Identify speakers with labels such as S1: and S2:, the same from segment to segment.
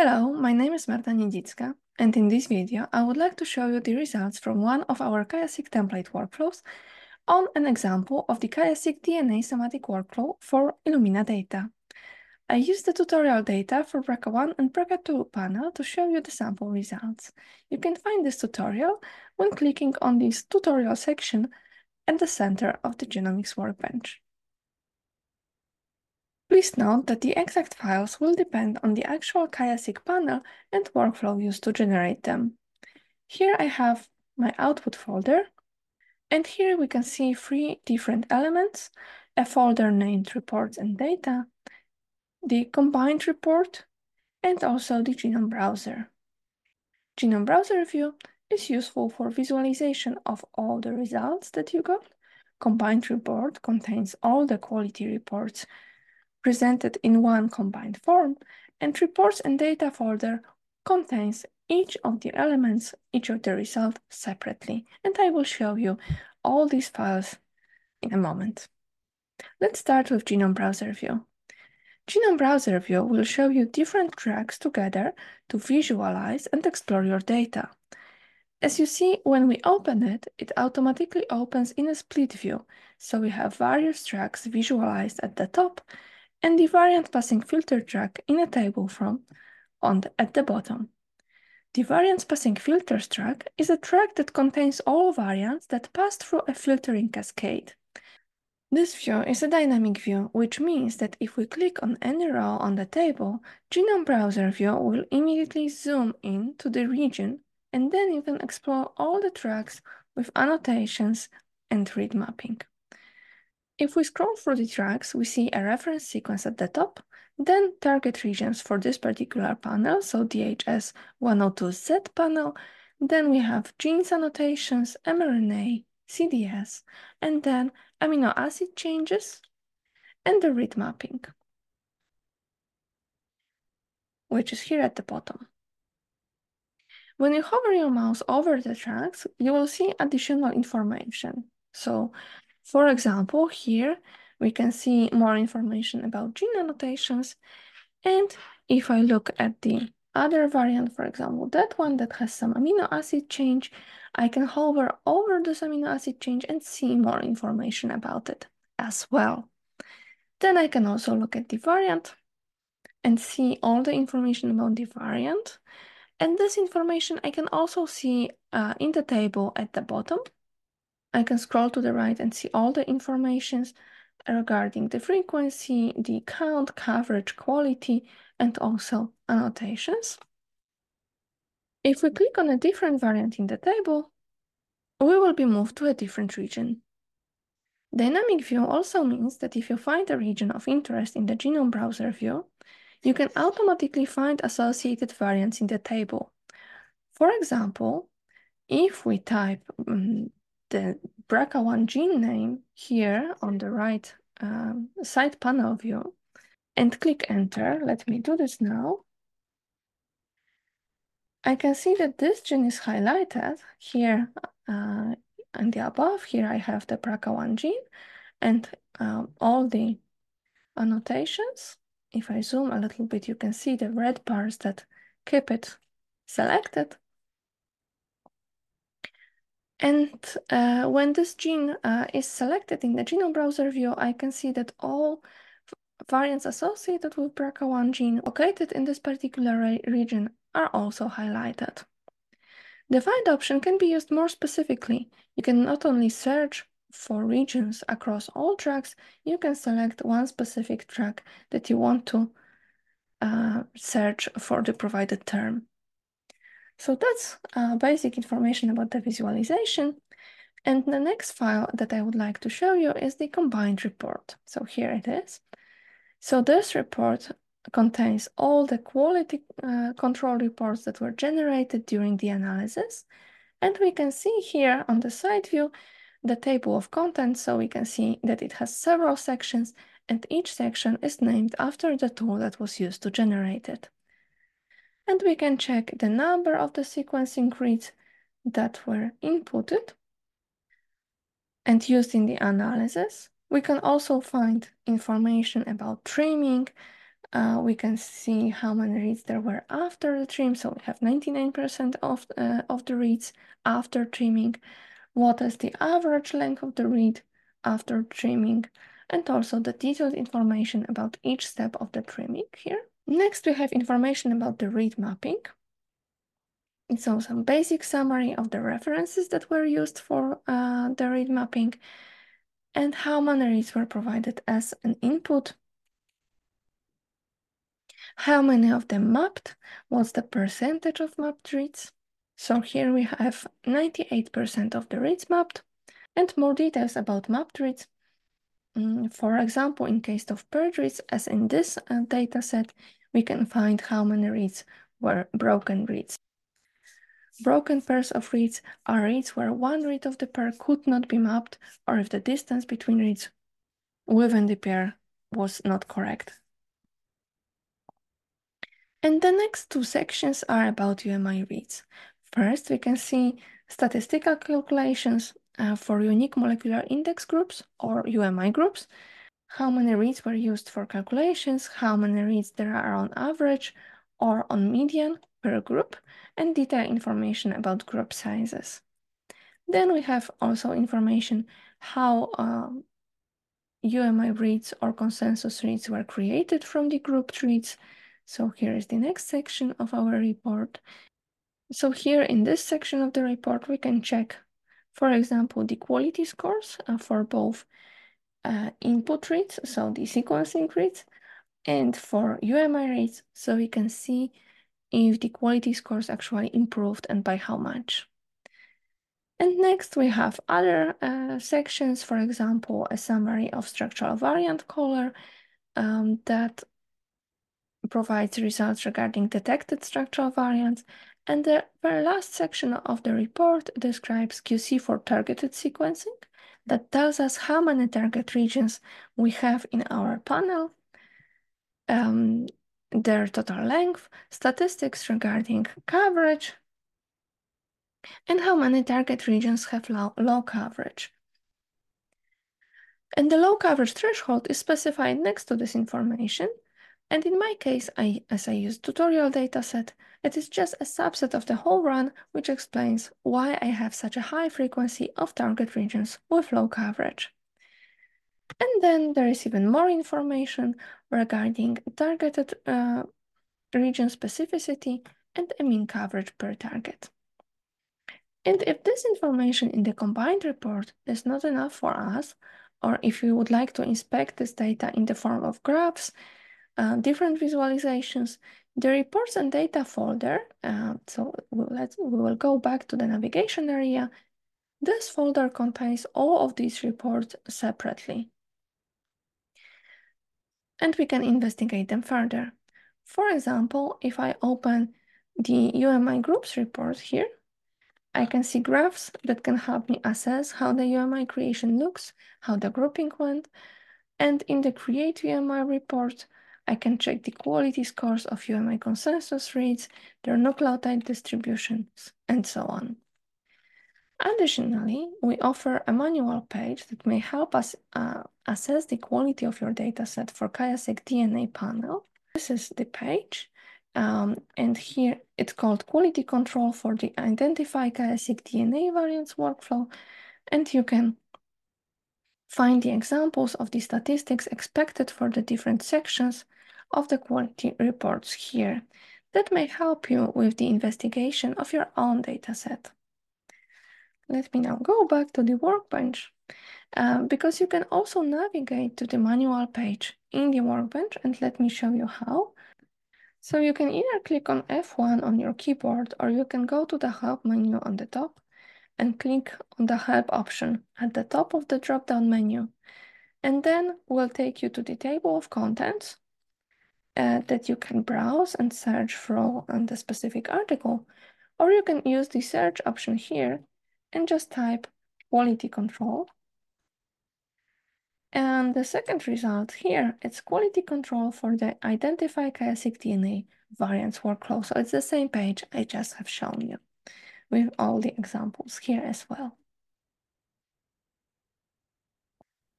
S1: Hello, my name is Marta Niedzicka, and in this video, I would like to show you the results from one of our QIAseq template workflows on an example of the QIAseq DNA somatic workflow for Illumina data. I used the tutorial data for BRCA1 and BRCA2 panel to show you the sample results. You can find this tutorial when clicking on this tutorial section at the center of the Genomics workbench. Please note that the exact files will depend on the actual QIAseq panel and workflow used to generate them. Here I have my output folder, and here we can see three different elements, a folder named reports and data, the combined report, and also the genome browser. Genome browser view is useful for visualization of all the results that you got. Combined report contains all the quality reports presented in one combined form, and reports and data folder contains each of the elements, each of the results separately. And I will show you all these files in a moment. Let's start with Genome Browser View. Genome Browser View will show you different tracks together to visualize and explore your data. As you see, when we open it, it automatically opens in a split view. So we have various tracks visualized at the top and the variant passing filter track in a table from on the, at the bottom. The variants passing filters track is a track that contains all variants that pass through a filtering cascade. This view is a dynamic view, which means that if we click on any row on the table, Genome Browser View will immediately zoom in to the region and then you can explore all the tracks with annotations and read mapping. If we scroll through the tracks, we see a reference sequence at the top, then target regions for this particular panel, so DHS 102Z panel, then we have genes annotations, mRNA, CDS, and then amino acid changes, and the read mapping, which is here at the bottom. When you hover your mouse over the tracks, you will see additional information. So for example, here we can see more information about gene annotations. And if I look at the other variant, for example, that one that has some amino acid change, I can hover over this amino acid change and see more information about it as well. Then I can also look at the variant and see all the information about the variant. And this information I can also see uh, in the table at the bottom. I can scroll to the right and see all the informations regarding the frequency, the count, coverage, quality, and also annotations. If we click on a different variant in the table, we will be moved to a different region. Dynamic view also means that if you find a region of interest in the genome browser view, you can automatically find associated variants in the table. For example, if we type um, the BRCA1 gene name here on the right um, side panel view and click enter. Let me do this now. I can see that this gene is highlighted here uh, and the above. Here I have the BRCA1 gene and um, all the annotations. If I zoom a little bit, you can see the red bars that keep it selected. And uh, when this gene uh, is selected in the genome browser view, I can see that all variants associated with BRCA1 gene located in this particular re region are also highlighted. The find option can be used more specifically. You can not only search for regions across all tracks, you can select one specific track that you want to uh, search for the provided term. So that's uh, basic information about the visualization. And the next file that I would like to show you is the combined report. So here it is. So this report contains all the quality uh, control reports that were generated during the analysis. And we can see here on the side view the table of contents. So we can see that it has several sections and each section is named after the tool that was used to generate it and we can check the number of the sequencing reads that were inputted and used in the analysis. We can also find information about trimming, uh, we can see how many reads there were after the trim. So we have 99% of, uh, of the reads after trimming. What is the average length of the read after trimming? And also the detailed information about each step of the trimming here. Next, we have information about the read mapping. So some basic summary of the references that were used for uh, the read mapping and how many reads were provided as an input how many of them mapped? What's the percentage of mapped reads? So here we have 98% of the reads mapped and more details about mapped reads. Mm, for example, in case of paired reads, as in this uh, data set, we can find how many reads were broken reads. Broken pairs of reads are reads where one read of the pair could not be mapped or if the distance between reads within the pair was not correct. And the next two sections are about UMI reads. First, we can see statistical calculations uh, for unique molecular index groups or UMI groups, how many reads were used for calculations, how many reads there are on average or on median per group, and detailed information about group sizes. Then we have also information how um, UMI reads or consensus reads were created from the group reads, so here is the next section of our report. So here in this section of the report, we can check, for example, the quality scores uh, for both uh, input reads, so the sequencing reads, and for UMI reads, so we can see if the quality scores actually improved and by how much. And next we have other uh, sections, for example, a summary of structural variant caller um, that provides results regarding detected structural variants, and the very last section of the report describes QC for targeted sequencing that tells us how many target regions we have in our panel, um, their total length, statistics regarding coverage, and how many target regions have low, low coverage. And the low coverage threshold is specified next to this information, and in my case, I, as I use tutorial dataset, it is just a subset of the whole run, which explains why I have such a high frequency of target regions with low coverage. And then there is even more information regarding targeted uh, region specificity and a mean coverage per target. And if this information in the combined report is not enough for us, or if you would like to inspect this data in the form of graphs, uh, different visualizations. The reports and data folder, uh, so let's, we will go back to the navigation area. This folder contains all of these reports separately. And we can investigate them further. For example, if I open the UMI groups report here, I can see graphs that can help me assess how the UMI creation looks, how the grouping went, and in the Create UMI report, I can check the quality scores of UMI consensus reads, their nucleotide distributions, and so on. Additionally, we offer a manual page that may help us uh, assess the quality of your dataset for QIAseq DNA panel. This is the page, um, and here it's called Quality Control for the Identify QIAseq DNA Variants workflow, and you can find the examples of the statistics expected for the different sections of the quality reports here that may help you with the investigation of your own dataset. Let me now go back to the workbench uh, because you can also navigate to the manual page in the workbench and let me show you how. So you can either click on F1 on your keyboard or you can go to the help menu on the top and click on the help option at the top of the drop-down menu. And then we'll take you to the table of contents uh, that you can browse and search for on the specific article, or you can use the search option here and just type quality control. And the second result here, it's quality control for the Identify QIAseq DNA variants workflow. So it's the same page I just have shown you with all the examples here as well.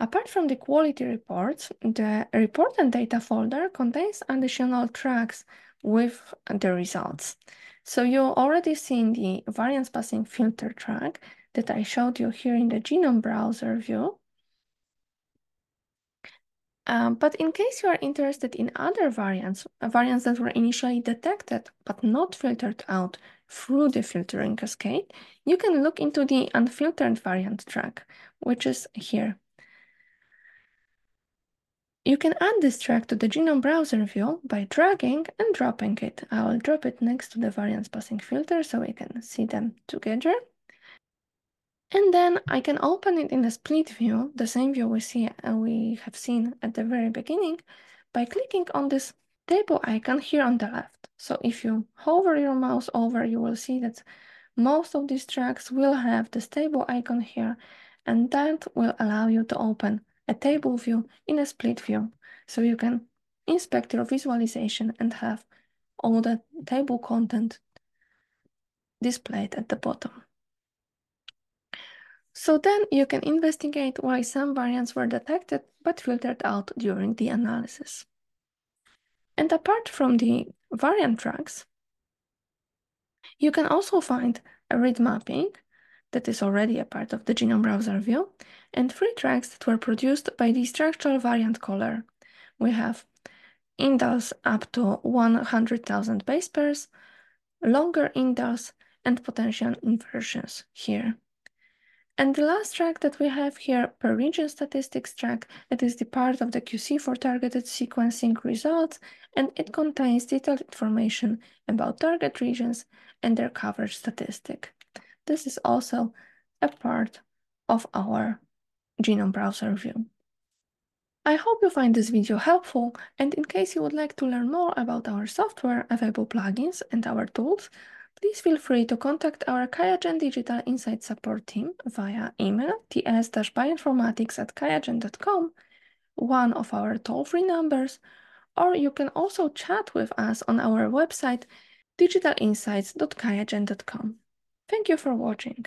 S1: Apart from the quality reports, the report and data folder contains additional tracks with the results. So you already seen the variants passing filter track that I showed you here in the genome browser view. Um, but in case you are interested in other variants, variants that were initially detected but not filtered out through the filtering cascade, you can look into the unfiltered variant track, which is here. You can add this track to the genome browser view by dragging and dropping it. I will drop it next to the variants passing filter so we can see them together. And then I can open it in the split view, the same view we see uh, we have seen at the very beginning, by clicking on this table icon here on the left. So if you hover your mouse over, you will see that most of these tracks will have the table icon here, and that will allow you to open a table view in a split view. So you can inspect your visualization and have all the table content displayed at the bottom. So then you can investigate why some variants were detected but filtered out during the analysis. And apart from the variant tracks, you can also find a read mapping that is already a part of the genome browser view, and three tracks that were produced by the structural variant caller. We have indels up to 100,000 base pairs, longer indels, and potential inversions here. And the last track that we have here, per region statistics track, it is the part of the QC for targeted sequencing results, and it contains detailed information about target regions and their coverage statistic. This is also a part of our genome browser view. I hope you find this video helpful, and in case you would like to learn more about our software, available plugins, and our tools, please feel free to contact our QIAGEN Digital Insight support team via email ts-bioinformatics at qiagen.com, one of our toll-free numbers, or you can also chat with us on our website digitalinsights.qiagen.com. Thank you for watching.